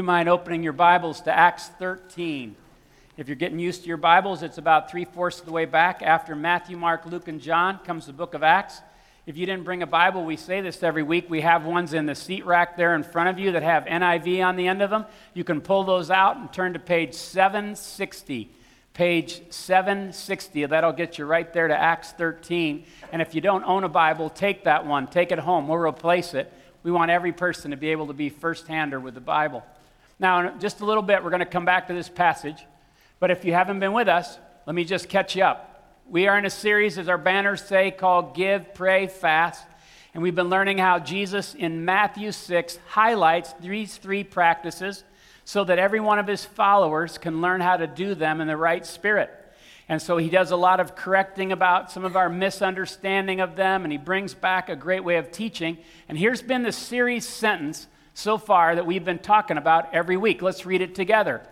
you mind opening your Bibles to Acts 13? If you're getting used to your Bibles, it's about three fourths of the way back. After Matthew, Mark, Luke, and John comes the book of Acts. If you didn't bring a Bible, we say this every week. We have ones in the seat rack there in front of you that have NIV on the end of them. You can pull those out and turn to page 760. Page 760. That'll get you right there to Acts 13. And if you don't own a Bible, take that one. Take it home. We'll replace it. We want every person to be able to be first hander with the Bible. Now, in just a little bit, we're going to come back to this passage. But if you haven't been with us, let me just catch you up. We are in a series, as our banners say, called Give, Pray, Fast. And we've been learning how Jesus in Matthew 6 highlights these three practices so that every one of his followers can learn how to do them in the right spirit. And so he does a lot of correcting about some of our misunderstanding of them, and he brings back a great way of teaching. And here's been the series sentence so far that we've been talking about every week. Let's read it together.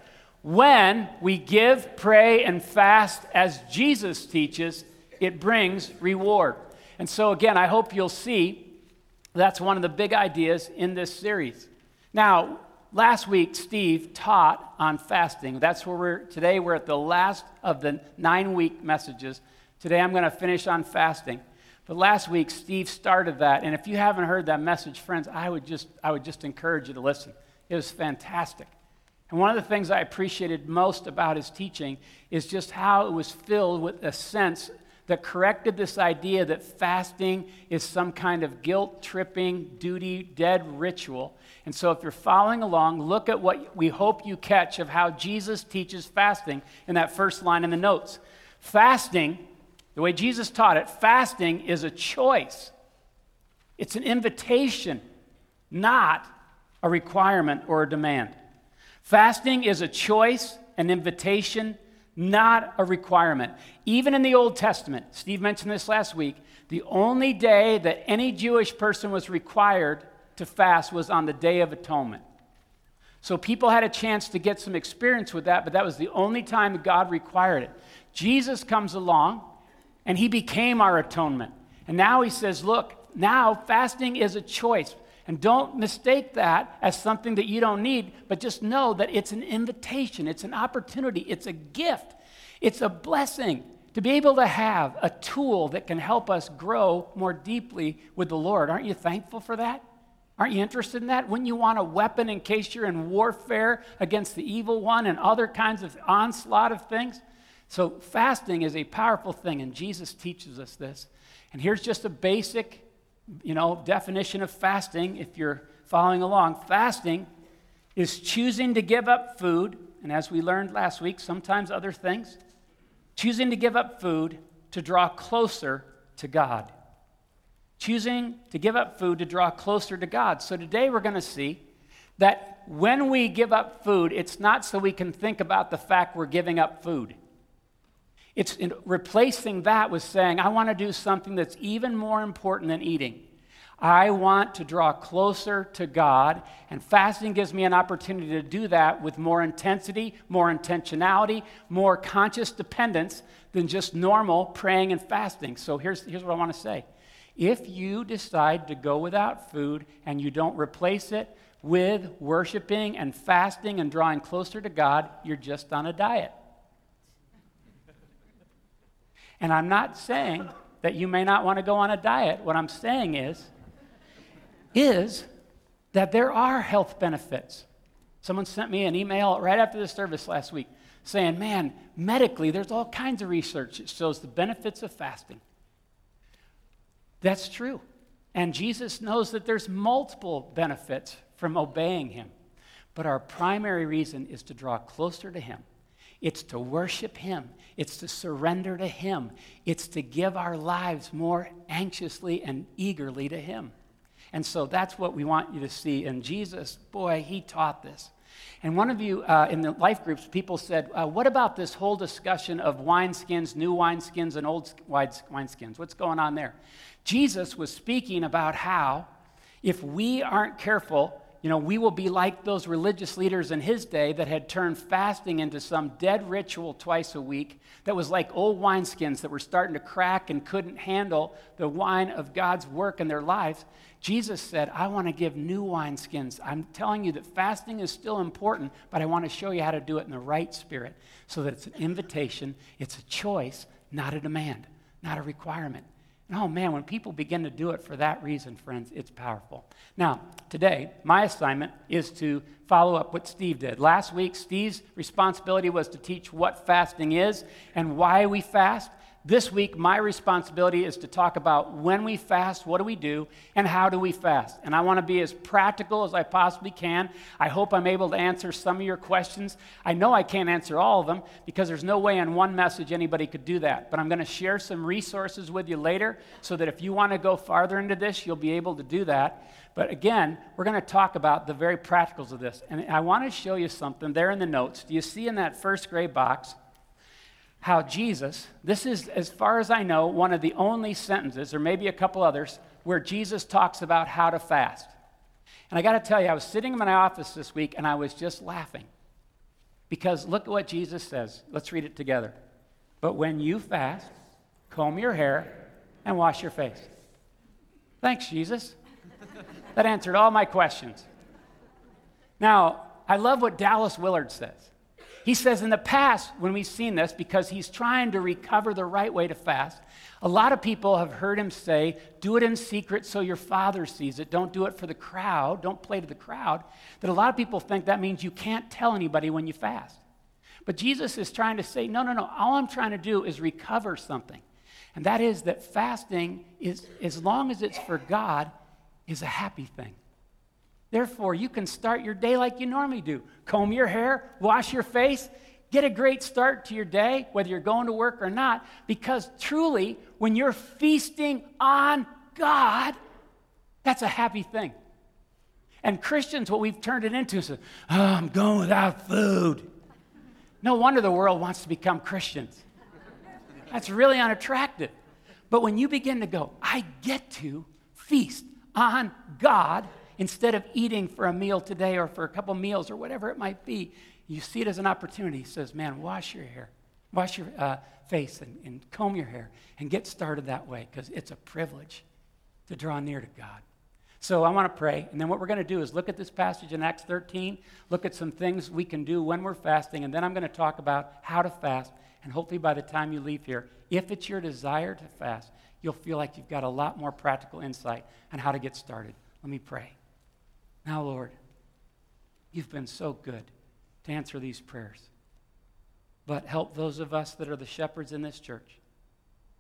When we give, pray, and fast as Jesus teaches, it brings reward. And so, again, I hope you'll see that's one of the big ideas in this series. Now, last week, Steve taught on fasting. That's where we're, today we're at the last of the nine week messages. Today I'm going to finish on fasting. But last week, Steve started that. And if you haven't heard that message, friends, I would just, I would just encourage you to listen. It was fantastic. And one of the things I appreciated most about his teaching is just how it was filled with a sense that corrected this idea that fasting is some kind of guilt tripping, duty, dead ritual. And so, if you're following along, look at what we hope you catch of how Jesus teaches fasting in that first line in the notes. Fasting the way Jesus taught it, fasting is a choice, it's an invitation, not a requirement or a demand. Fasting is a choice, an invitation, not a requirement. Even in the Old Testament, Steve mentioned this last week, the only day that any Jewish person was required to fast was on the Day of Atonement. So people had a chance to get some experience with that, but that was the only time God required it. Jesus comes along and he became our atonement. And now he says, look, now fasting is a choice. And don't mistake that as something that you don't need, but just know that it's an invitation, it's an opportunity, it's a gift, it's a blessing to be able to have a tool that can help us grow more deeply with the Lord. Aren't you thankful for that? Aren't you interested in that? Wouldn't you want a weapon in case you're in warfare against the evil one and other kinds of onslaught of things? So, fasting is a powerful thing, and Jesus teaches us this. And here's just a basic, you know, definition of fasting if you're following along. Fasting is choosing to give up food, and as we learned last week, sometimes other things, choosing to give up food to draw closer to God. Choosing to give up food to draw closer to God. So today we're going to see that when we give up food, it's not so we can think about the fact we're giving up food. It's replacing that with saying, I want to do something that's even more important than eating. I want to draw closer to God, and fasting gives me an opportunity to do that with more intensity, more intentionality, more conscious dependence than just normal praying and fasting. So here's, here's what I want to say. If you decide to go without food and you don't replace it with worshiping and fasting and drawing closer to God, you're just on a diet. And I'm not saying that you may not want to go on a diet. What I'm saying is, is that there are health benefits. Someone sent me an email right after the service last week saying, man, medically, there's all kinds of research that shows the benefits of fasting. That's true. And Jesus knows that there's multiple benefits from obeying him. But our primary reason is to draw closer to him it's to worship Him. It's to surrender to Him. It's to give our lives more anxiously and eagerly to Him. And so that's what we want you to see. And Jesus, boy, He taught this. And one of you uh, in the life groups, people said, uh, What about this whole discussion of wineskins, new wineskins, and old wineskins? What's going on there? Jesus was speaking about how, if we aren't careful, you know, we will be like those religious leaders in his day that had turned fasting into some dead ritual twice a week that was like old wineskins that were starting to crack and couldn't handle the wine of God's work in their lives. Jesus said, I want to give new wineskins. I'm telling you that fasting is still important, but I want to show you how to do it in the right spirit so that it's an invitation, it's a choice, not a demand, not a requirement. And oh man, when people begin to do it for that reason, friends, it's powerful. Now, today, my assignment is to follow up what Steve did. Last week, Steve's responsibility was to teach what fasting is and why we fast. This week, my responsibility is to talk about when we fast, what do we do, and how do we fast. And I want to be as practical as I possibly can. I hope I'm able to answer some of your questions. I know I can't answer all of them because there's no way in one message anybody could do that. But I'm going to share some resources with you later so that if you want to go farther into this, you'll be able to do that. But again, we're going to talk about the very practicals of this. And I want to show you something there in the notes. Do you see in that first gray box? How Jesus, this is, as far as I know, one of the only sentences, or maybe a couple others, where Jesus talks about how to fast. And I got to tell you, I was sitting in my office this week and I was just laughing. Because look at what Jesus says. Let's read it together. But when you fast, comb your hair and wash your face. Thanks, Jesus. That answered all my questions. Now, I love what Dallas Willard says. He says in the past, when we've seen this, because he's trying to recover the right way to fast, a lot of people have heard him say, Do it in secret so your father sees it. Don't do it for the crowd. Don't play to the crowd. That a lot of people think that means you can't tell anybody when you fast. But Jesus is trying to say, No, no, no. All I'm trying to do is recover something. And that is that fasting is, as long as it's for God, is a happy thing. Therefore, you can start your day like you normally do comb your hair, wash your face, get a great start to your day, whether you're going to work or not, because truly, when you're feasting on God, that's a happy thing. And Christians, what we've turned it into is, oh, I'm going without food. No wonder the world wants to become Christians. That's really unattractive. But when you begin to go, I get to feast on God, instead of eating for a meal today or for a couple meals or whatever it might be, you see it as an opportunity. He says, Man, wash your hair, wash your uh, face, and, and comb your hair, and get started that way because it's a privilege to draw near to God. So I want to pray, and then what we're going to do is look at this passage in Acts 13, look at some things we can do when we're fasting, and then I'm going to talk about how to fast. And hopefully, by the time you leave here, if it's your desire to fast, you'll feel like you've got a lot more practical insight on how to get started. Let me pray. Now, Lord, you've been so good to answer these prayers. But help those of us that are the shepherds in this church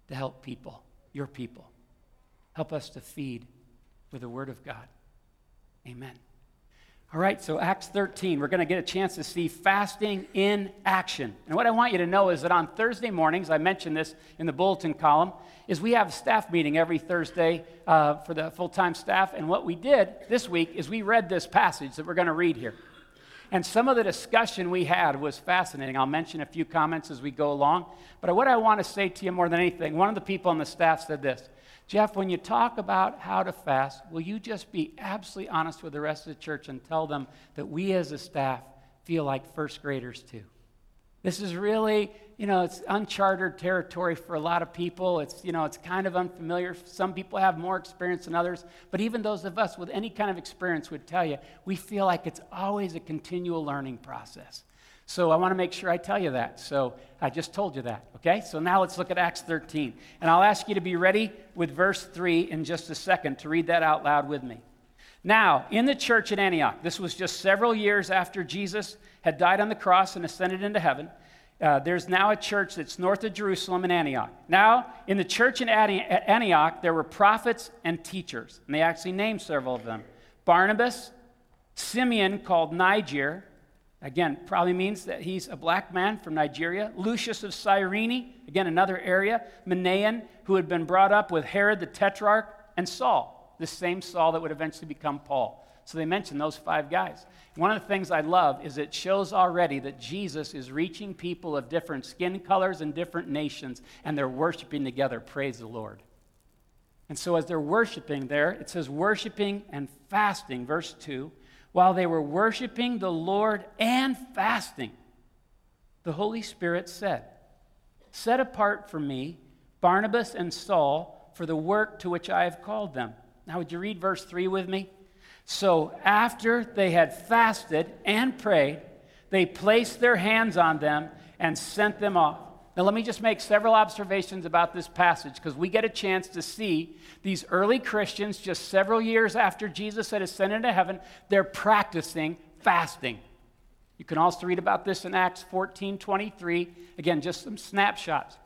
to help people, your people. Help us to feed with the Word of God. Amen. All right, so Acts 13, we're going to get a chance to see fasting in action. And what I want you to know is that on Thursday mornings, I mentioned this in the bulletin column, is we have a staff meeting every Thursday uh, for the full time staff. And what we did this week is we read this passage that we're going to read here. And some of the discussion we had was fascinating. I'll mention a few comments as we go along. But what I want to say to you more than anything, one of the people on the staff said this Jeff, when you talk about how to fast, will you just be absolutely honest with the rest of the church and tell them that we as a staff feel like first graders too? This is really, you know, it's uncharted territory for a lot of people. It's, you know, it's kind of unfamiliar. Some people have more experience than others. But even those of us with any kind of experience would tell you, we feel like it's always a continual learning process. So I want to make sure I tell you that. So I just told you that. Okay? So now let's look at Acts 13. And I'll ask you to be ready with verse 3 in just a second to read that out loud with me. Now, in the church at Antioch, this was just several years after Jesus had died on the cross and ascended into heaven. Uh, there's now a church that's north of Jerusalem in Antioch. Now, in the church in Antioch, there were prophets and teachers, and they actually named several of them Barnabas, Simeon, called Niger, Again, probably means that he's a black man from Nigeria. Lucius of Cyrene, again, another area. Manaen, who had been brought up with Herod the Tetrarch, and Saul, the same Saul that would eventually become Paul. So they mention those five guys. One of the things I love is it shows already that Jesus is reaching people of different skin colors and different nations, and they're worshiping together. Praise the Lord. And so as they're worshiping there, it says worshiping and fasting, verse 2 while they were worshiping the Lord and fasting, the Holy Spirit said, Set apart for me Barnabas and Saul for the work to which I have called them. Now, would you read verse 3 with me? So, after they had fasted and prayed, they placed their hands on them and sent them off. Now, let me just make several observations about this passage because we get a chance to see these early Christians, just several years after Jesus had ascended to heaven, they're practicing fasting. You can also read about this in Acts 14 23. Again, just some snapshots.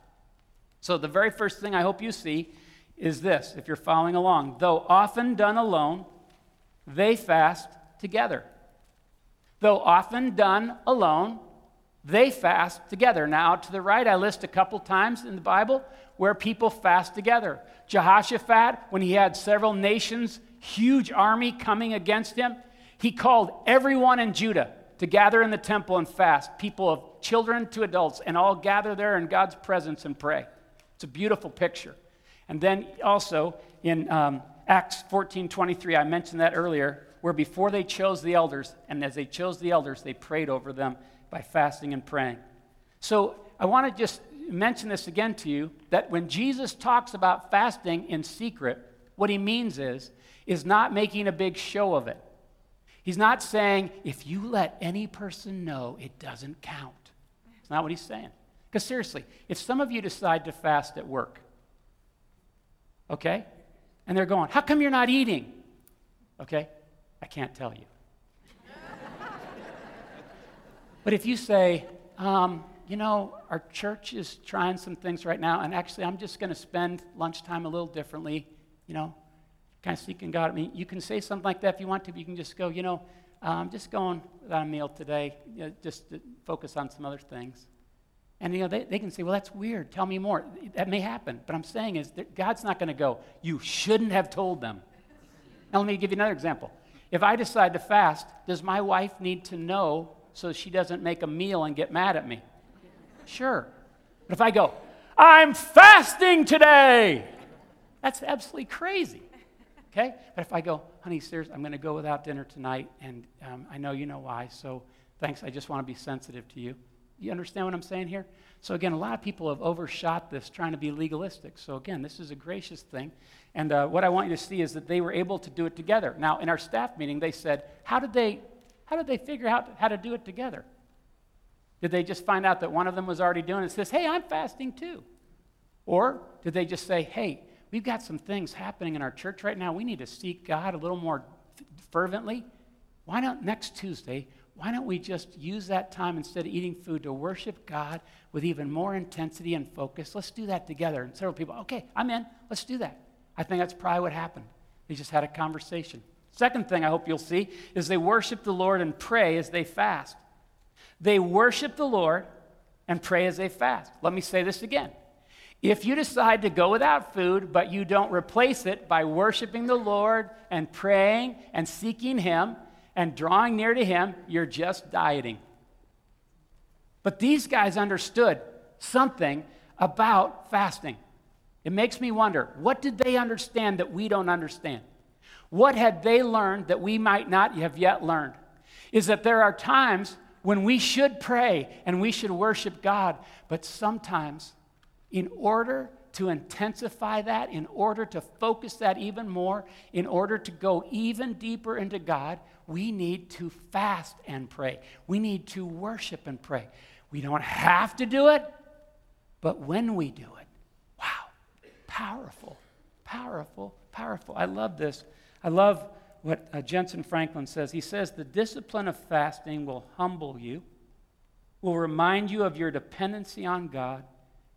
So, the very first thing I hope you see is this, if you're following along. Though often done alone, they fast together. Though often done alone, they fast together. Now, to the right, I list a couple times in the Bible where people fast together. Jehoshaphat, when he had several nations, huge army coming against him, he called everyone in Judah to gather in the temple and fast, people of children to adults, and all gather there in God's presence and pray. It's a beautiful picture. And then also in um, Acts 14 23, I mentioned that earlier, where before they chose the elders, and as they chose the elders, they prayed over them by fasting and praying. So I want to just mention this again to you that when Jesus talks about fasting in secret, what he means is, is not making a big show of it. He's not saying, if you let any person know, it doesn't count. It's not what he's saying. Because seriously, if some of you decide to fast at work, okay, and they're going, how come you're not eating? Okay, I can't tell you. But if you say, um, you know, our church is trying some things right now, and actually, I'm just going to spend lunchtime a little differently, you know, kind of seeking God. I mean, you can say something like that if you want to, but you can just go, you know, I'm just going without a meal today, you know, just to focus on some other things. And, you know, they, they can say, well, that's weird. Tell me more. That may happen. But I'm saying is that God's not going to go, you shouldn't have told them. Now, let me give you another example. If I decide to fast, does my wife need to know so she doesn't make a meal and get mad at me? Sure. But if I go, I'm fasting today, that's absolutely crazy. Okay? But if I go, honey, seriously, I'm going to go without dinner tonight, and um, I know you know why, so thanks. I just want to be sensitive to you. You understand what I'm saying here? So, again, a lot of people have overshot this trying to be legalistic. So, again, this is a gracious thing. And uh, what I want you to see is that they were able to do it together. Now, in our staff meeting, they said, How did they how did they figure out how to do it together? Did they just find out that one of them was already doing it and says, hey, I'm fasting too? Or did they just say, hey, we've got some things happening in our church right now. We need to seek God a little more fervently. Why not next Tuesday? Why don't we just use that time instead of eating food to worship God with even more intensity and focus? Let's do that together. And several people, okay, I'm in. Let's do that. I think that's probably what happened. They just had a conversation. Second thing I hope you'll see is they worship the Lord and pray as they fast. They worship the Lord and pray as they fast. Let me say this again. If you decide to go without food, but you don't replace it by worshiping the Lord and praying and seeking Him and drawing near to Him, you're just dieting. But these guys understood something about fasting. It makes me wonder what did they understand that we don't understand? What had they learned that we might not have yet learned? Is that there are times when we should pray and we should worship God, but sometimes, in order to intensify that, in order to focus that even more, in order to go even deeper into God, we need to fast and pray. We need to worship and pray. We don't have to do it, but when we do it, wow, powerful, powerful, powerful. I love this. I love what uh, Jentezen Franklin says. He says, The discipline of fasting will humble you, will remind you of your dependency on God,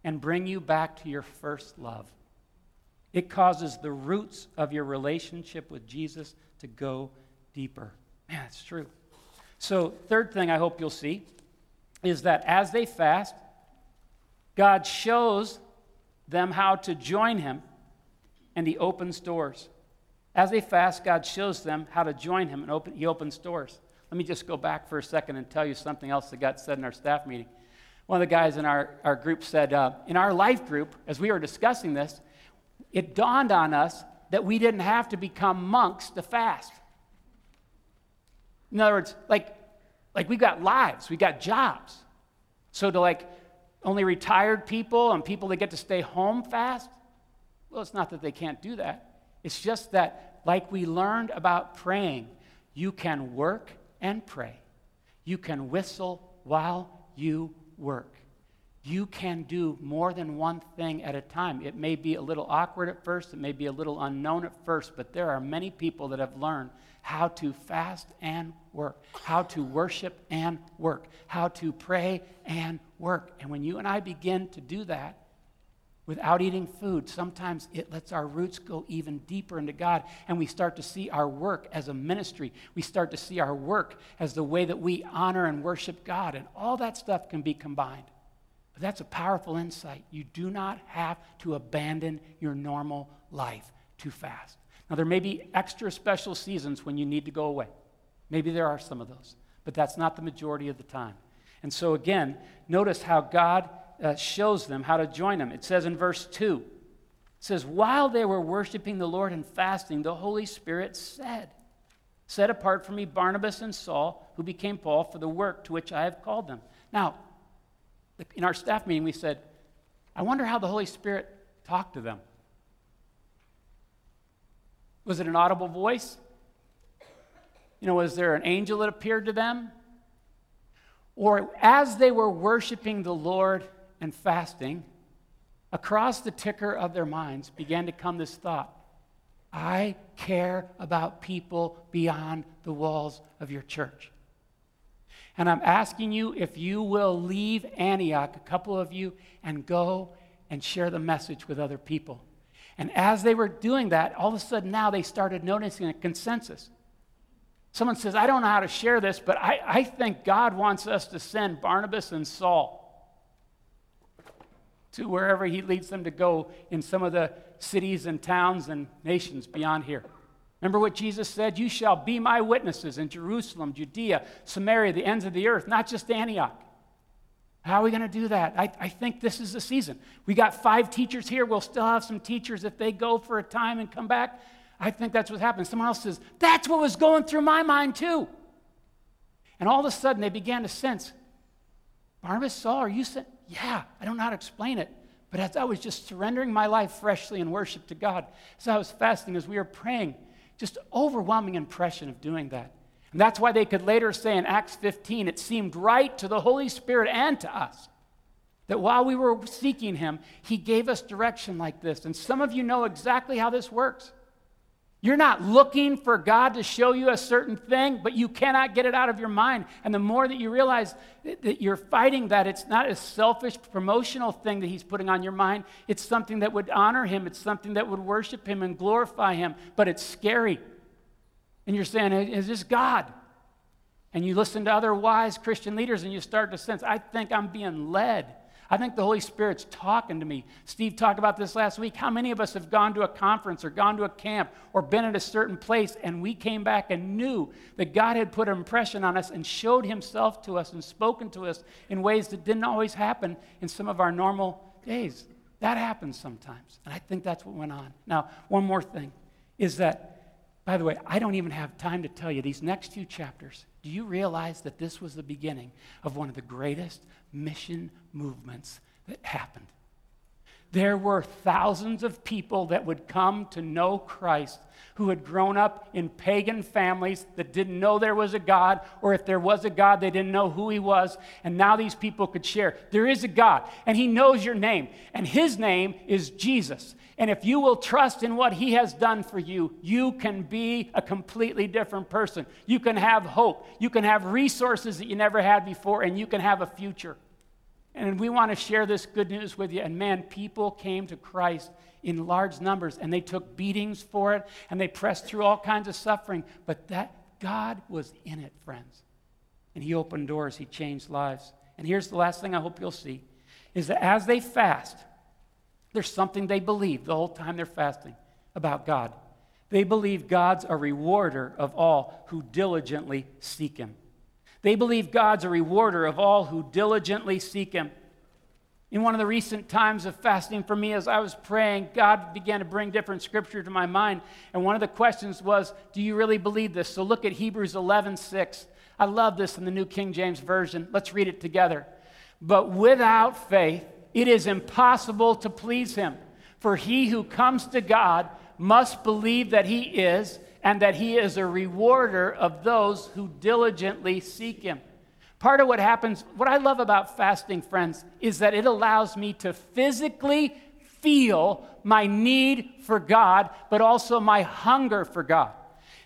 and bring you back to your first love. It causes the roots of your relationship with Jesus to go deeper. Man, that's true. So, third thing I hope you'll see is that as they fast, God shows them how to join Him, and He opens doors. As they fast, God shows them how to join Him, and open, He opens doors. Let me just go back for a second and tell you something else that got said in our staff meeting. One of the guys in our, our group said, uh, In our life group, as we were discussing this, it dawned on us that we didn't have to become monks to fast. In other words, like, like we've got lives, we've got jobs. So to like only retired people and people that get to stay home fast, well, it's not that they can't do that. It's just that, like we learned about praying, you can work and pray. You can whistle while you work. You can do more than one thing at a time. It may be a little awkward at first, it may be a little unknown at first, but there are many people that have learned how to fast and work, how to worship and work, how to pray and work. And when you and I begin to do that, without eating food, sometimes it lets our roots go even deeper into God, and we start to see our work as a ministry. We start to see our work as the way that we honor and worship God, and all that stuff can be combined. But that's a powerful insight. You do not have to abandon your normal life to fast. Now, there may be extra special seasons when you need to go away. Maybe there are some of those, but that's not the majority of the time. And so, again, notice how God uh, shows them how to join them. It says in verse 2, it says, While they were worshiping the Lord and fasting, the Holy Spirit said, Set apart for me Barnabas and Saul, who became Paul, for the work to which I have called them. Now, in our staff meeting, we said, I wonder how the Holy Spirit talked to them. Was it an audible voice? You know, was there an angel that appeared to them? Or as they were worshiping the Lord and fasting, across the ticker of their minds began to come this thought I care about people beyond the walls of your church. And I'm asking you if you will leave Antioch, a couple of you, and go and share the message with other people. And as they were doing that, all of a sudden now they started noticing a consensus. Someone says, I don't know how to share this, but I, I think God wants us to send Barnabas and Saul to wherever he leads them to go in some of the cities and towns and nations beyond here. Remember what Jesus said? You shall be my witnesses in Jerusalem, Judea, Samaria, the ends of the earth, not just Antioch. How are we going to do that? I, I think this is the season. We got five teachers here. We'll still have some teachers if they go for a time and come back. I think that's what happened. Someone else says, That's what was going through my mind too. And all of a sudden they began to sense, Barnabas, Saul, are you sent? Yeah, I don't know how to explain it. But as I was just surrendering my life freshly in worship to God, as I was fasting, as we were praying, just overwhelming impression of doing that. And that's why they could later say in Acts 15, it seemed right to the Holy Spirit and to us that while we were seeking Him, He gave us direction like this. And some of you know exactly how this works. You're not looking for God to show you a certain thing, but you cannot get it out of your mind. And the more that you realize that you're fighting that, it's not a selfish promotional thing that He's putting on your mind. It's something that would honor Him, it's something that would worship Him and glorify Him, but it's scary. And you're saying, Is this God? And you listen to other wise Christian leaders and you start to sense, I think I'm being led. I think the Holy Spirit's talking to me. Steve talked about this last week. How many of us have gone to a conference or gone to a camp or been at a certain place and we came back and knew that God had put an impression on us and showed himself to us and spoken to us in ways that didn't always happen in some of our normal days? That happens sometimes. And I think that's what went on. Now, one more thing is that by the way, I don't even have time to tell you these next few chapters. Do you realize that this was the beginning of one of the greatest mission movements that happened? There were thousands of people that would come to know Christ who had grown up in pagan families that didn't know there was a God, or if there was a God, they didn't know who he was. And now these people could share there is a God, and he knows your name, and his name is Jesus. And if you will trust in what he has done for you, you can be a completely different person. You can have hope, you can have resources that you never had before, and you can have a future. And we want to share this good news with you. And man, people came to Christ in large numbers and they took beatings for it and they pressed through all kinds of suffering. But that God was in it, friends. And He opened doors, He changed lives. And here's the last thing I hope you'll see is that as they fast, there's something they believe the whole time they're fasting about God. They believe God's a rewarder of all who diligently seek Him. They believe God's a rewarder of all who diligently seek Him. In one of the recent times of fasting for me, as I was praying, God began to bring different scripture to my mind. And one of the questions was, Do you really believe this? So look at Hebrews 11 6. I love this in the New King James Version. Let's read it together. But without faith, it is impossible to please him. For he who comes to God must believe that he is, and that he is a rewarder of those who diligently seek him. Part of what happens, what I love about fasting, friends, is that it allows me to physically feel my need for God, but also my hunger for God.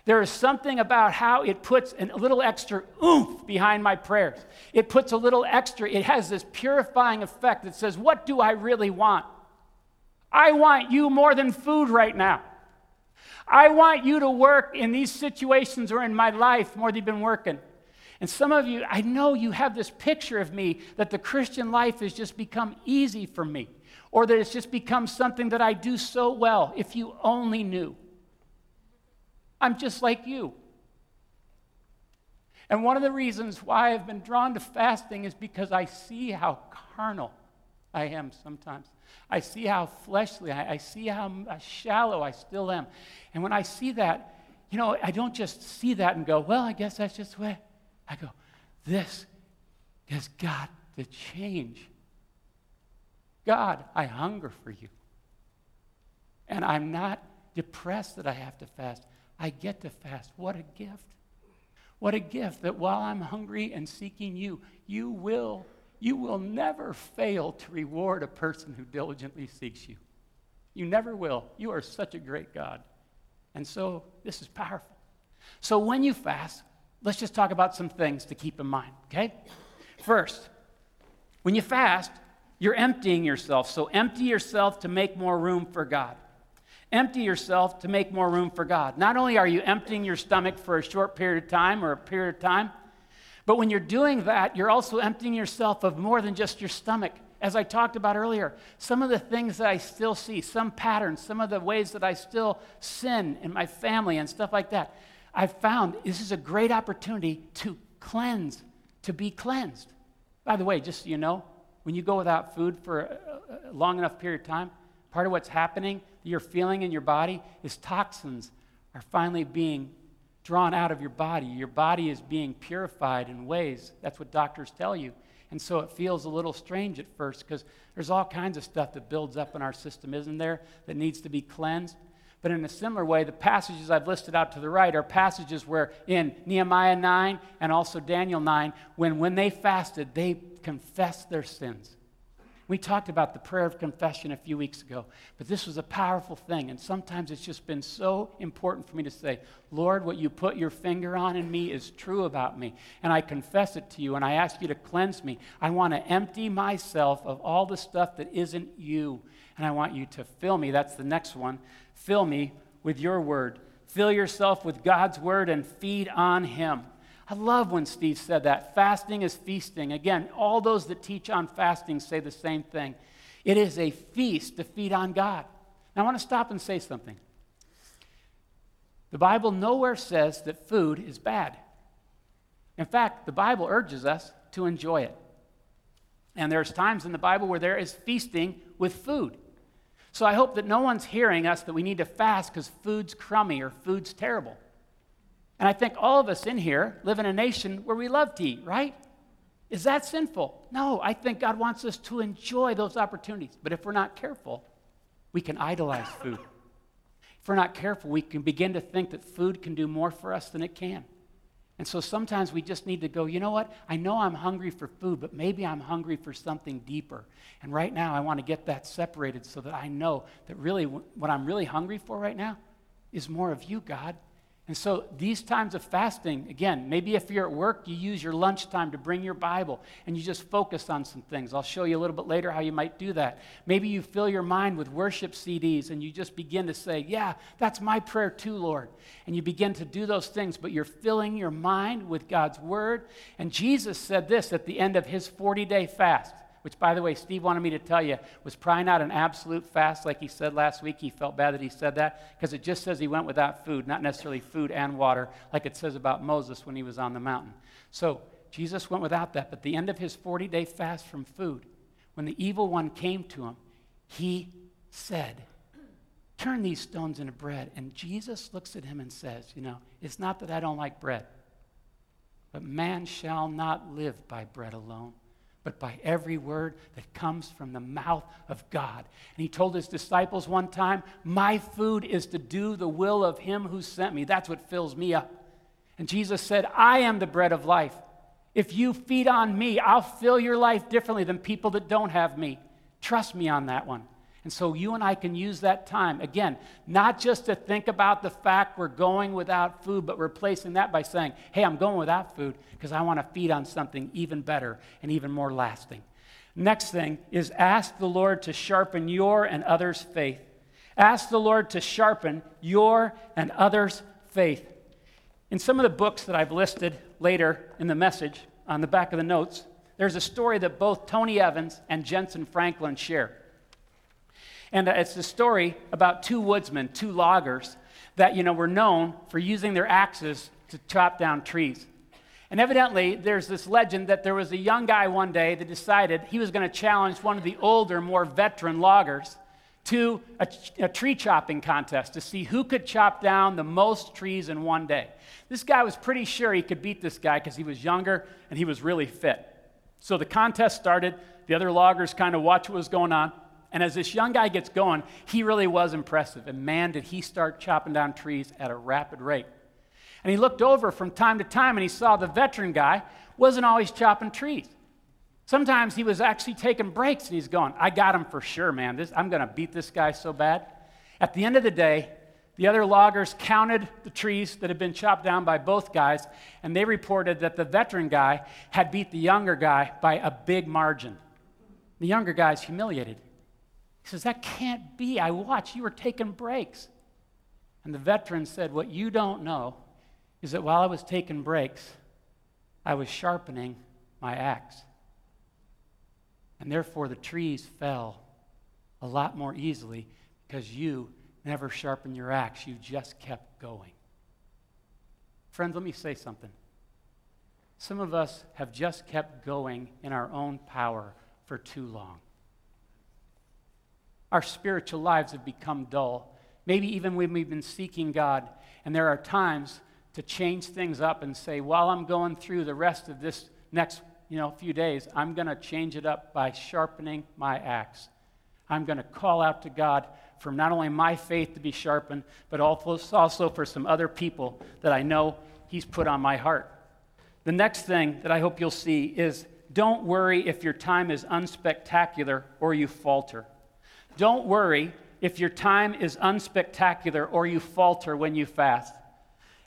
There is something about how it puts a little extra oomph behind my prayers. It puts a little extra, it has this purifying effect that says, What do I really want? I want you more than food right now. I want you to work in these situations or in my life more than you've been working. And some of you, I know you have this picture of me that the Christian life has just become easy for me, or that it's just become something that I do so well. If you only knew. I'm just like you. And one of the reasons why I've been drawn to fasting is because I see how carnal I am sometimes. I see how fleshly, I, I see how uh, shallow I still am. And when I see that, you know, I don't just see that and go, well, I guess that's just the way. I go, this has got to change. God, I hunger for you. And I'm not depressed that I have to fast. I get to fast. What a gift. What a gift that while I'm hungry and seeking you, you will, you will never fail to reward a person who diligently seeks you. You never will. You are such a great God. And so this is powerful. So when you fast, let's just talk about some things to keep in mind, okay? First, when you fast, you're emptying yourself. So empty yourself to make more room for God. Empty yourself to make more room for God. Not only are you emptying your stomach for a short period of time or a period of time, but when you're doing that, you're also emptying yourself of more than just your stomach. As I talked about earlier, some of the things that I still see, some patterns, some of the ways that I still sin in my family and stuff like that, I've found this is a great opportunity to cleanse, to be cleansed. By the way, just so you know, when you go without food for a long enough period of time, part of what's happening you're feeling in your body is toxins are finally being drawn out of your body. Your body is being purified in ways. That's what doctors tell you. And so it feels a little strange at first because there's all kinds of stuff that builds up in our system, isn't there, that needs to be cleansed. But in a similar way, the passages I've listed out to the right are passages where in Nehemiah 9 and also Daniel 9, when when they fasted, they confessed their sins. We talked about the prayer of confession a few weeks ago, but this was a powerful thing. And sometimes it's just been so important for me to say, Lord, what you put your finger on in me is true about me. And I confess it to you, and I ask you to cleanse me. I want to empty myself of all the stuff that isn't you. And I want you to fill me. That's the next one. Fill me with your word. Fill yourself with God's word and feed on him. I love when Steve said that. Fasting is feasting. Again, all those that teach on fasting say the same thing. It is a feast to feed on God. Now, I want to stop and say something. The Bible nowhere says that food is bad. In fact, the Bible urges us to enjoy it. And there's times in the Bible where there is feasting with food. So I hope that no one's hearing us that we need to fast because food's crummy or food's terrible. And I think all of us in here live in a nation where we love to eat, right? Is that sinful? No, I think God wants us to enjoy those opportunities. But if we're not careful, we can idolize food. If we're not careful, we can begin to think that food can do more for us than it can. And so sometimes we just need to go, you know what? I know I'm hungry for food, but maybe I'm hungry for something deeper. And right now, I want to get that separated so that I know that really what I'm really hungry for right now is more of you, God. And so, these times of fasting, again, maybe if you're at work, you use your lunchtime to bring your Bible and you just focus on some things. I'll show you a little bit later how you might do that. Maybe you fill your mind with worship CDs and you just begin to say, Yeah, that's my prayer too, Lord. And you begin to do those things, but you're filling your mind with God's Word. And Jesus said this at the end of his 40 day fast which, by the way, Steve wanted me to tell you was probably not an absolute fast like he said last week. He felt bad that he said that because it just says he went without food, not necessarily food and water, like it says about Moses when he was on the mountain. So Jesus went without that, but the end of his 40 day fast from food, when the evil one came to him, he said, Turn these stones into bread. And Jesus looks at him and says, You know, it's not that I don't like bread, but man shall not live by bread alone, but by every word that comes from the mouth of God. And he told his disciples one time, My food is to do the will of him who sent me. That's what fills me up. And Jesus said, I am the bread of life. If you feed on me, I'll fill your life differently than people that don't have me. Trust me on that one. And so you and I can use that time, again, not just to think about the fact we're going without food, but replacing that by saying, hey, I'm going without food because I want to feed on something even better and even more lasting. Next thing is ask the Lord to sharpen your and others' faith. Ask the Lord to sharpen your and others' faith. In some of the books that I've listed later in the message on the back of the notes, there's a story that both Tony Evans and Jentezen Franklin share. And uh, it's a story about two woodsmen, two loggers, that you know, were known for using their axes to chop down trees. And evidently, there's this legend that there was a young guy one day that decided he was going to challenge one of the older, more veteran loggers to a, a, tree chopping contest to see who could chop down the most trees in one day. This guy was pretty sure he could beat this guy because he was younger and he was really fit. So the contest started. The other loggers kind of watched what was going on. And as this young guy gets going, he really was impressive. And man, did he start chopping down trees at a rapid rate. And he looked over from time to time and he saw the veteran guy wasn't always chopping trees. Sometimes he was actually taking breaks and he's going, I got him for sure, man. This, I'm going to beat this guy so bad. At the end of the day, the other loggers counted the trees that had been chopped down by both guys, and they reported that the veteran guy had beat the younger guy by a big margin. The younger guy's humiliated. He says, That can't be. I watched. You were taking breaks. And the veteran said, What you don't know is that while I was taking breaks, I was sharpening my axe. And therefore, the trees fell a lot more easily because you never sharpened your axe. You just kept going. Friends, let me say something. Some of us have just kept going in our own power for too long. Our spiritual lives have become dull. Maybe even when we've been seeking God, and there are times to change things up and say, while I'm going through the rest of this next you know, few days, I'm going to change it up by sharpening my axe. I'm going to call out to God for not only my faith to be sharpened, but also for some other people that I know He's put on my heart. The next thing that I hope you'll see is don't worry if your time is unspectacular or you falter. Don't worry if your time is unspectacular or you falter when you fast.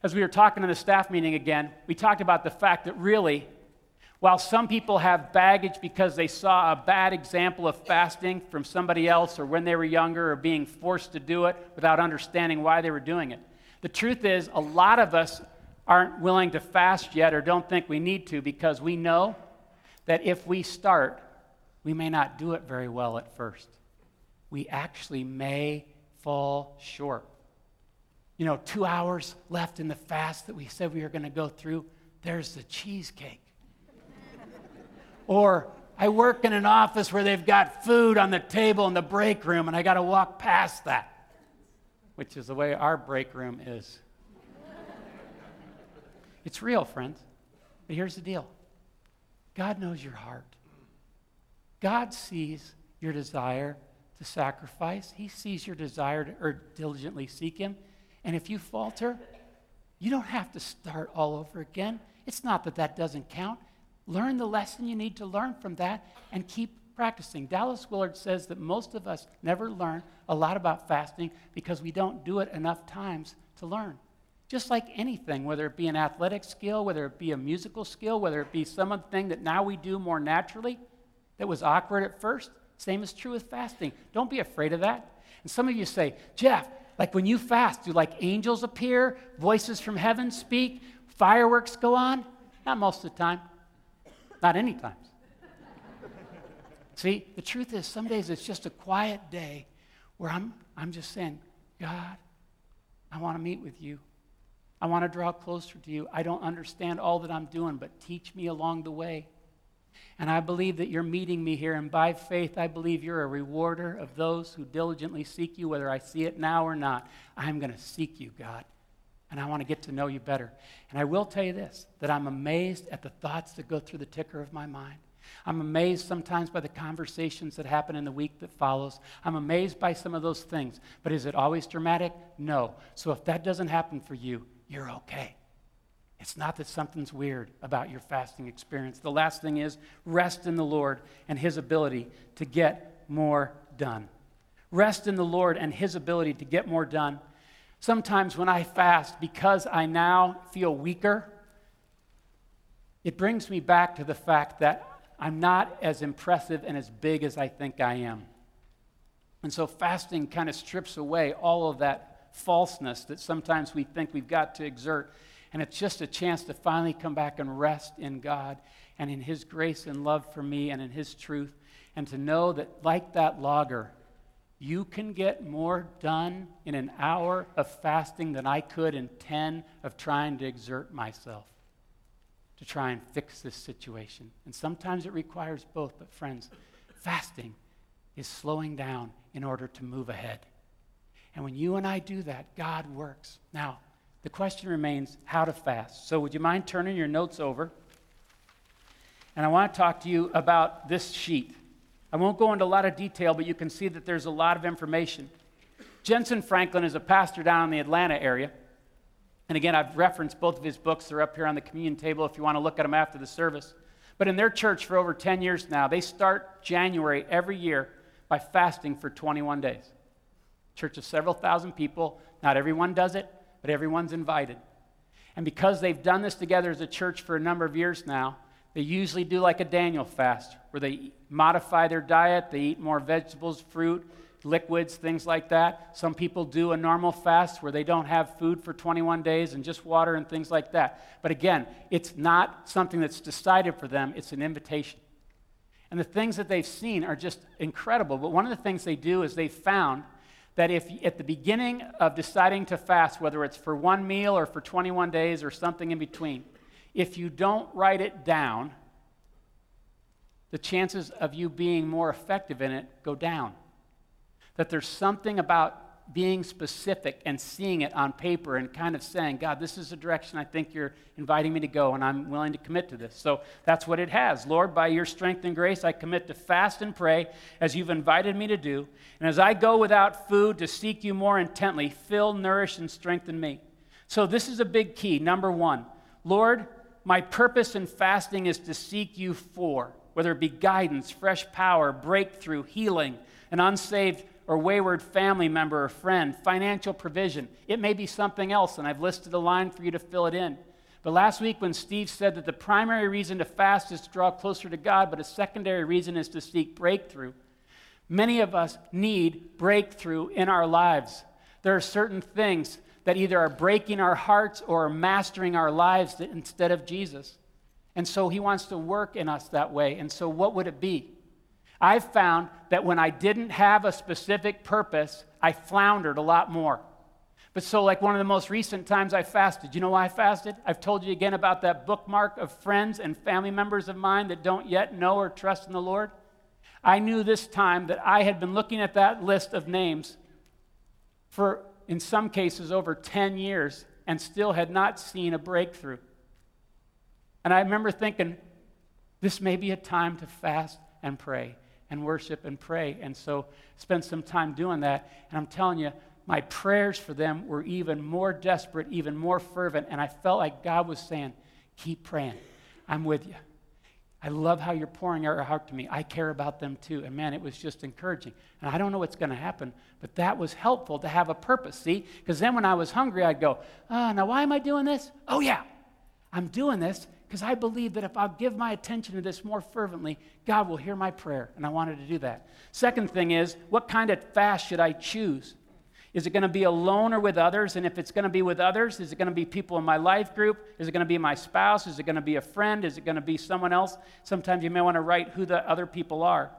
As we were talking in the staff meeting again, we talked about the fact that really while some people have baggage because they saw a bad example of fasting from somebody else or when they were younger or being forced to do it without understanding why they were doing it, the truth is, a lot of us aren't willing to fast yet or don't think we need to because we know that if we start, we may not do it very well at first. We actually may fall short. You know, two hours left in the fast that we said we were going to go through, there's the cheesecake. Or I work in an office where they've got food on the table in the break room and I got to walk past that, which is the way our break room is. it's real, friends. But here's the deal God knows your heart. God sees your desire to sacrifice, He sees your desire to or diligently seek Him. And if you falter, you don't have to start all over again. It's not that that doesn't count. Learn the lesson you need to learn from that and keep practicing. Dallas Willard says that most of us never learn a lot about fasting because we don't do it enough times to learn. Just like anything, whether it be an athletic skill, whether it be a musical skill, whether it be something that now we do more naturally that was awkward at first, same is true with fasting. Don't be afraid of that. And some of you say, Jeff, like when you fast, do like angels appear, voices from heaven speak, fireworks go on? Not most of the time. Not any times. See, the truth is, some days it's just a quiet day where I'm, I'm just saying, God, I want to meet with you. I want to draw closer to you. I don't understand all that I'm doing, but teach me along the way. And I believe that you're meeting me here. And by faith, I believe you're a rewarder of those who diligently seek you, whether I see it now or not. I'm going to seek you, God. And I want to get to know you better. And I will tell you this that I'm amazed at the thoughts that go through the ticker of my mind. I'm amazed sometimes by the conversations that happen in the week that follows. I'm amazed by some of those things. But is it always dramatic? No. So if that doesn't happen for you, you're okay. It's not that something's weird about your fasting experience. The last thing is rest in the Lord and His ability to get more done. Rest in the Lord and His ability to get more done. Sometimes when I fast, because I now feel weaker, it brings me back to the fact that I'm not as impressive and as big as I think I am. And so fasting kind of strips away all of that falseness that sometimes we think we've got to exert and it's just a chance to finally come back and rest in God and in His grace and love for me and in His truth. And to know that, like that logger, you can get more done in an hour of fasting than I could in 10 of trying to exert myself to try and fix this situation. And sometimes it requires both, but friends, fasting is slowing down in order to move ahead. And when you and I do that, God works. Now, the question remains how to fast. So, would you mind turning your notes over? And I want to talk to you about this sheet. I won't go into a lot of detail, but you can see that there's a lot of information. Jentezen Franklin is a pastor down in the Atlanta area. And again, I've referenced both of his books. They're up here on the communion table if you want to look at them after the service. But in their church for over 10 years now, they start January every year by fasting for 21 days. Church of several thousand people. Not everyone does it, but everyone's invited. And because they've done this together as a church for a number of years now, they usually do like a Daniel fast, where they modify their diet, they eat more vegetables, fruit, liquids, things like that. Some people do a normal fast where they don't have food for 21 days and just water and things like that. But again, it's not something that's decided for them, it's an invitation. And the things that they've seen are just incredible. But one of the things they do is they found that if at the beginning of deciding to fast, whether it's for one meal or for 21 days or something in between, if you don't write it down, the chances of you being more effective in it go down. That there's something about being specific and seeing it on paper and kind of saying, God, this is the direction I think you're inviting me to go, and I'm willing to commit to this. So that's what it has. Lord, by your strength and grace, I commit to fast and pray as you've invited me to do. And as I go without food to seek you more intently, fill, nourish, and strengthen me. So this is a big key. Number one, Lord, my purpose in fasting is to seek you for, whether it be guidance, fresh power, breakthrough, healing, an unsaved or wayward family member or friend, financial provision. It may be something else, and I've listed a line for you to fill it in. But last week, when Steve said that the primary reason to fast is to draw closer to God, but a secondary reason is to seek breakthrough, many of us need breakthrough in our lives. There are certain things that either are breaking our hearts or are mastering our lives instead of Jesus. And so he wants to work in us that way. And so, what would it be? I've found that when I didn't have a specific purpose, I floundered a lot more. But so, like one of the most recent times I fasted, you know why I fasted? I've told you again about that bookmark of friends and family members of mine that don't yet know or trust in the Lord. I knew this time that I had been looking at that list of names for, in some cases, over 10 years and still had not seen a breakthrough. And I remember thinking, this may be a time to fast and pray and worship and pray. And so spend some time doing that. And I'm telling you, my prayers for them were even more desperate, even more fervent. And I felt like God was saying, Keep praying. I'm with you. I love how you're pouring out your heart to me. I care about them too. And man, it was just encouraging. And I don't know what's going to happen, but that was helpful to have a purpose, see? Because then when I was hungry, I'd go, oh, now why am I doing this? Oh, yeah, I'm doing this because I believe that if I'll give my attention to this more fervently, God will hear my prayer, and I wanted to do that. Second thing is, what kind of fast should I choose? Is it going to be alone or with others? And if it's going to be with others, is it going to be people in my life group? Is it going to be my spouse? Is it going to be a friend? Is it going to be someone else? Sometimes you may want to write who the other people are.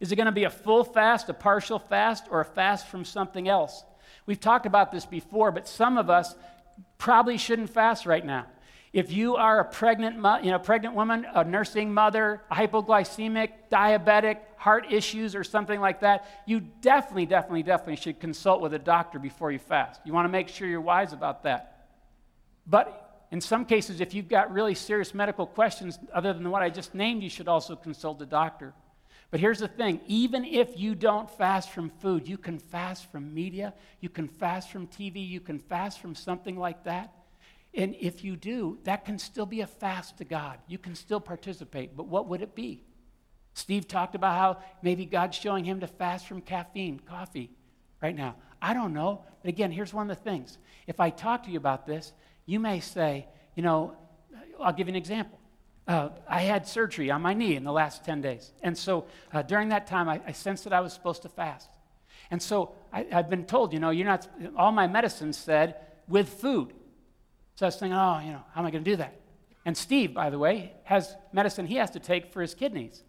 Is it going to be a full fast, a partial fast, or a fast from something else? We've talked about this before, but some of us probably shouldn't fast right now. If you are a pregnant, you know, pregnant woman, a nursing mother, a hypoglycemic, diabetic, heart issues, or something like that, you definitely, definitely, definitely should consult with a doctor before you fast. You want to make sure you're wise about that. But in some cases, if you've got really serious medical questions other than what I just named, you should also consult a doctor. But here's the thing even if you don't fast from food, you can fast from media, you can fast from TV, you can fast from something like that. And if you do, that can still be a fast to God. You can still participate, but what would it be? Steve talked about how maybe God's showing him to fast from caffeine, coffee, right now. I don't know. But again, here's one of the things. If I talk to you about this, you may say, you know, I'll give you an example. Uh, I had surgery on my knee in the last 10 days. And so uh, during that time, I, I, sensed that I was supposed to fast. And so I, I've been told, you know, you're not, all my medicine said with food. So I was thinking, oh, you know, how am I going to do that? And Steve, by the way, has medicine he has to take for his kidneys.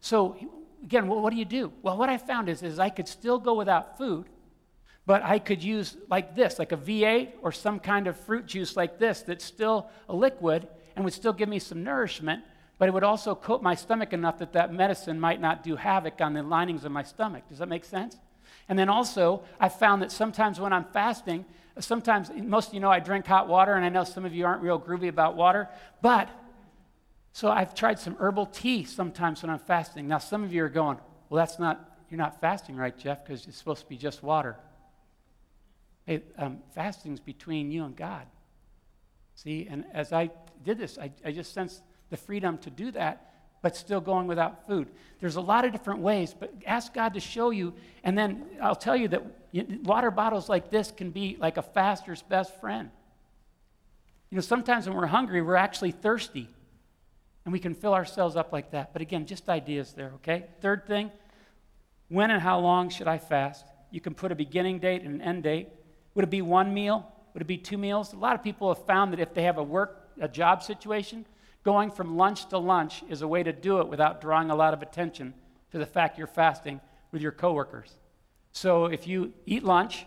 So again, well, what do you do? Well, what I found is, is I could still go without food, but I could use like this, like a V8 or some kind of fruit juice like this that's still a liquid and would still give me some nourishment, but it would also coat my stomach enough that that medicine might not do havoc on the linings of my stomach. Does that make sense? And then also, I found that sometimes when I'm fasting, sometimes, most of you know I drink hot water, and I know some of you aren't real groovy about water, but so I've tried some herbal tea sometimes when I'm fasting. Now, some of you are going, well, that's not, you're not fasting right, Jeff, because it's supposed to be just water. Hey, um, fasting's between you and God. See, and as I did this, I, I just sensed the freedom to do that but still going without food. There's a lot of different ways, but ask God to show you. And then I'll tell you that water bottles like this can be like a faster's best friend. You know, sometimes when we're hungry, we're actually thirsty. And we can fill ourselves up like that. But again, just ideas there, okay? Third thing, when and how long should I fast? You can put a beginning date and an end date. Would it be one meal? Would it be two meals? A lot of people have found that if they have a work, a job situation, Going from lunch to lunch is a way to do it without drawing a lot of attention to the fact you're fasting with your coworkers. So if you eat lunch,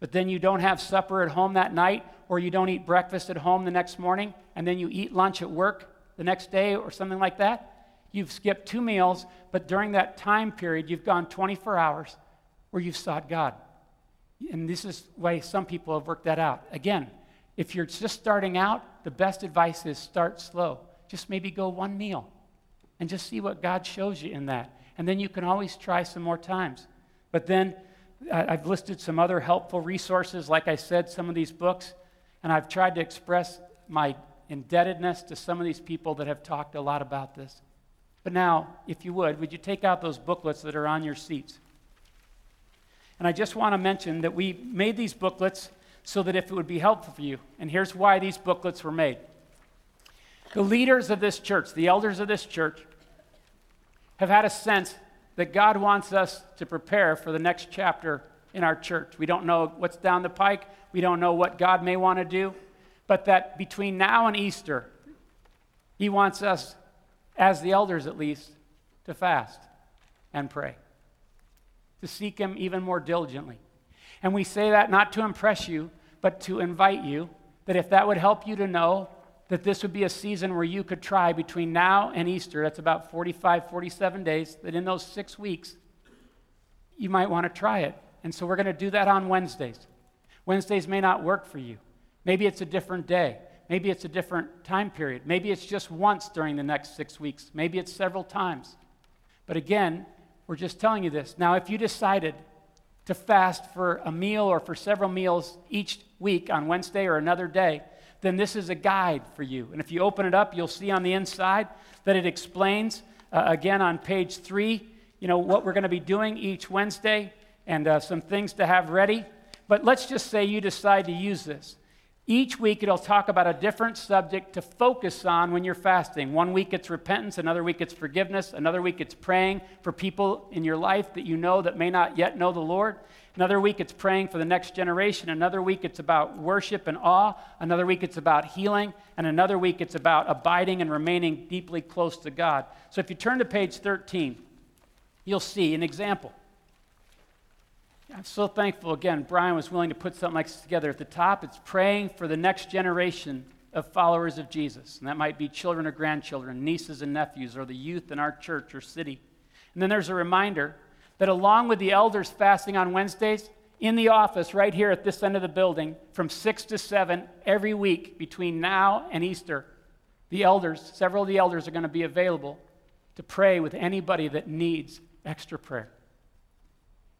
but then you don't have supper at home that night, or you don't eat breakfast at home the next morning, and then you eat lunch at work the next day or something like that, you've skipped two meals, but during that time period, you've gone 24 hours where you've sought God. And this is why some people have worked that out. Again, if you're just starting out, the best advice is start slow just maybe go one meal and just see what God shows you in that. And then you can always try some more times. But then uh, I've listed some other helpful resources, like I said, some of these books, and I've tried to express my indebtedness to some of these people that have talked a lot about this. But now, if you would, would you take out those booklets that are on your seats? And I just want to mention that we made these booklets so that if it would be helpful for you, and here's why these booklets were made. The leaders of this church, the elders of this church, have had a sense that God wants us to prepare for the next chapter in our church. We don't know what's down the pike, we don't know what God may want to do, but that between now and Easter, He wants us, as the elders at least, to fast and pray, to seek Him even more diligently. And we say that not to impress you, but to invite you that if that would help you to know that this would be a season where you could try between now and Easter, that's about 45, 47 days, that in those six weeks, you might want to try it. And so we're going to do that on Wednesdays. Wednesdays may not work for you. Maybe it's a different day. Maybe it's a different time period. Maybe it's just once during the next six weeks. Maybe it's several times. But again, we're just telling you this. Now, if you decided to fast for a meal or for several meals each week on Wednesday or another day, then this is a guide for you. And if you open it up, you'll see on the inside that it explains, uh, again on page three, you know, what we're going to be doing each Wednesday and uh, some things to have ready. But let's just say you decide to use this. Each week it'll talk about a different subject to focus on when you're fasting. One week it's repentance, another week it's forgiveness, another week it's praying for people in your life that you know that may not yet know the Lord. Another week it's praying for the next generation. Another week it's about worship and awe. Another week it's about healing. And another week it's about abiding and remaining deeply close to God. So if you turn to page 13, you'll see an example. I'm so thankful again, Brian was willing to put something like this together. At the top, it's praying for the next generation of followers of Jesus. And that might be children or grandchildren, nieces and nephews, or the youth in our church or city. And then there's a reminder that along with the elders fasting on Wednesdays, in the office right here at this end of the building, from 6 to 7 every week between now and Easter, the elders, several of the elders, are going to be available to pray with anybody that needs extra prayer.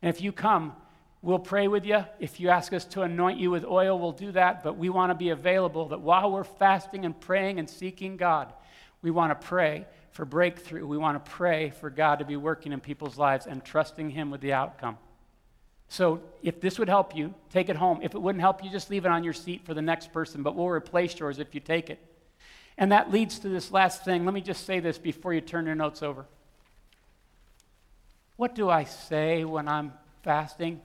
And if you come, we'll pray with you. If you ask us to anoint you with oil, we'll do that. But we want to be available that while we're fasting and praying and seeking God, we want to pray for breakthrough. We want to pray for God to be working in people's lives and trusting Him with the outcome. So, if this would help you, take it home. If it wouldn't help you, just leave it on your seat for the next person, but we'll replace yours if you take it. And that leads to this last thing. Let me just say this before you turn your notes over. What do I say when I'm fasting?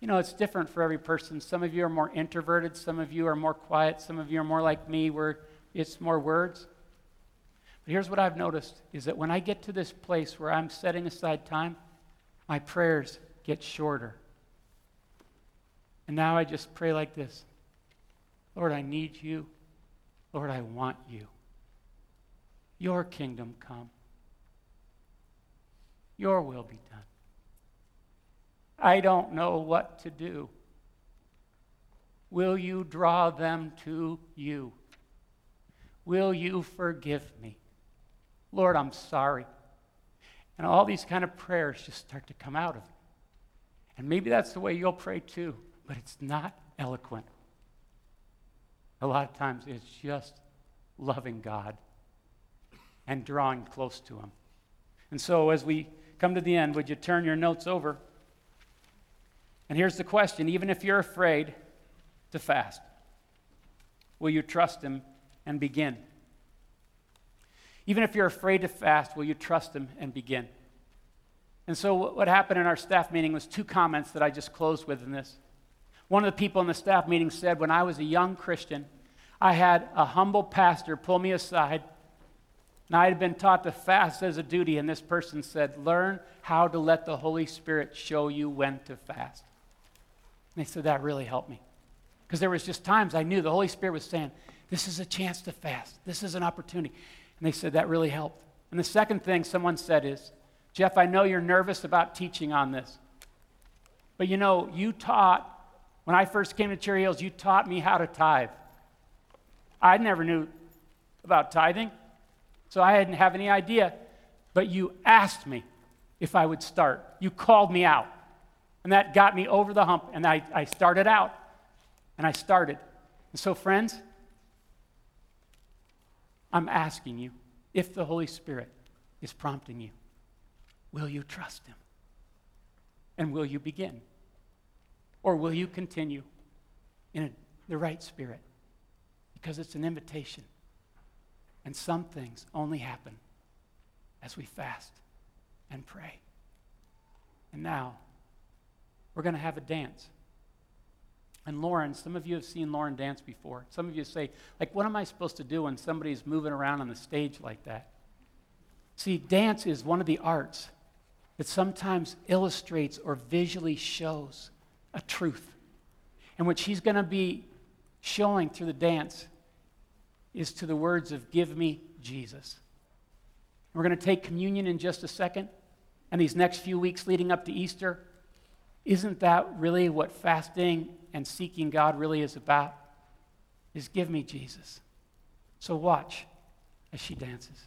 You know, it's different for every person. Some of you are more introverted, some of you are more quiet, some of you are more like me, where it's more words. But here's what I've noticed is that when I get to this place where I'm setting aside time, my prayers get shorter. And now I just pray like this Lord, I need you. Lord, I want you. Your kingdom come. Your will be done. I don't know what to do. Will you draw them to you? Will you forgive me? Lord, I'm sorry. And all these kind of prayers just start to come out of me. And maybe that's the way you'll pray too, but it's not eloquent. A lot of times it's just loving God and drawing close to Him. And so as we come to the end, would you turn your notes over? And here's the question even if you're afraid to fast, will you trust Him and begin? Even if you're afraid to fast, will you trust Him and begin? And so, what happened in our staff meeting was two comments that I just closed with in this. One of the people in the staff meeting said, When I was a young Christian, I had a humble pastor pull me aside, and I had been taught to fast as a duty. And this person said, Learn how to let the Holy Spirit show you when to fast. And they said, That really helped me. Because there was just times I knew the Holy Spirit was saying, This is a chance to fast, this is an opportunity. And they said, That really helped. And the second thing someone said is, Jeff, I know you're nervous about teaching on this. But you know, you taught, when I first came to Cherry Hills, you taught me how to tithe. I never knew about tithing, so I didn't have any idea. But you asked me if I would start. You called me out. And that got me over the hump. And I, I started out. And I started. And so, friends, I'm asking you if the Holy Spirit is prompting you, will you trust Him? And will you begin? Or will you continue in a, the right spirit? Because it's an invitation. And some things only happen as we fast and pray. And now, we're going to have a dance. And Lauren, some of you have seen Lauren dance before. Some of you say, like, what am I supposed to do when somebody's moving around on the stage like that? See, dance is one of the arts that sometimes illustrates or visually shows a truth. And what she's going to be showing through the dance is to the words of, Give me Jesus. We're going to take communion in just a second. And these next few weeks leading up to Easter, isn't that really what fasting and seeking God really is about? Is give me Jesus. So watch as she dances.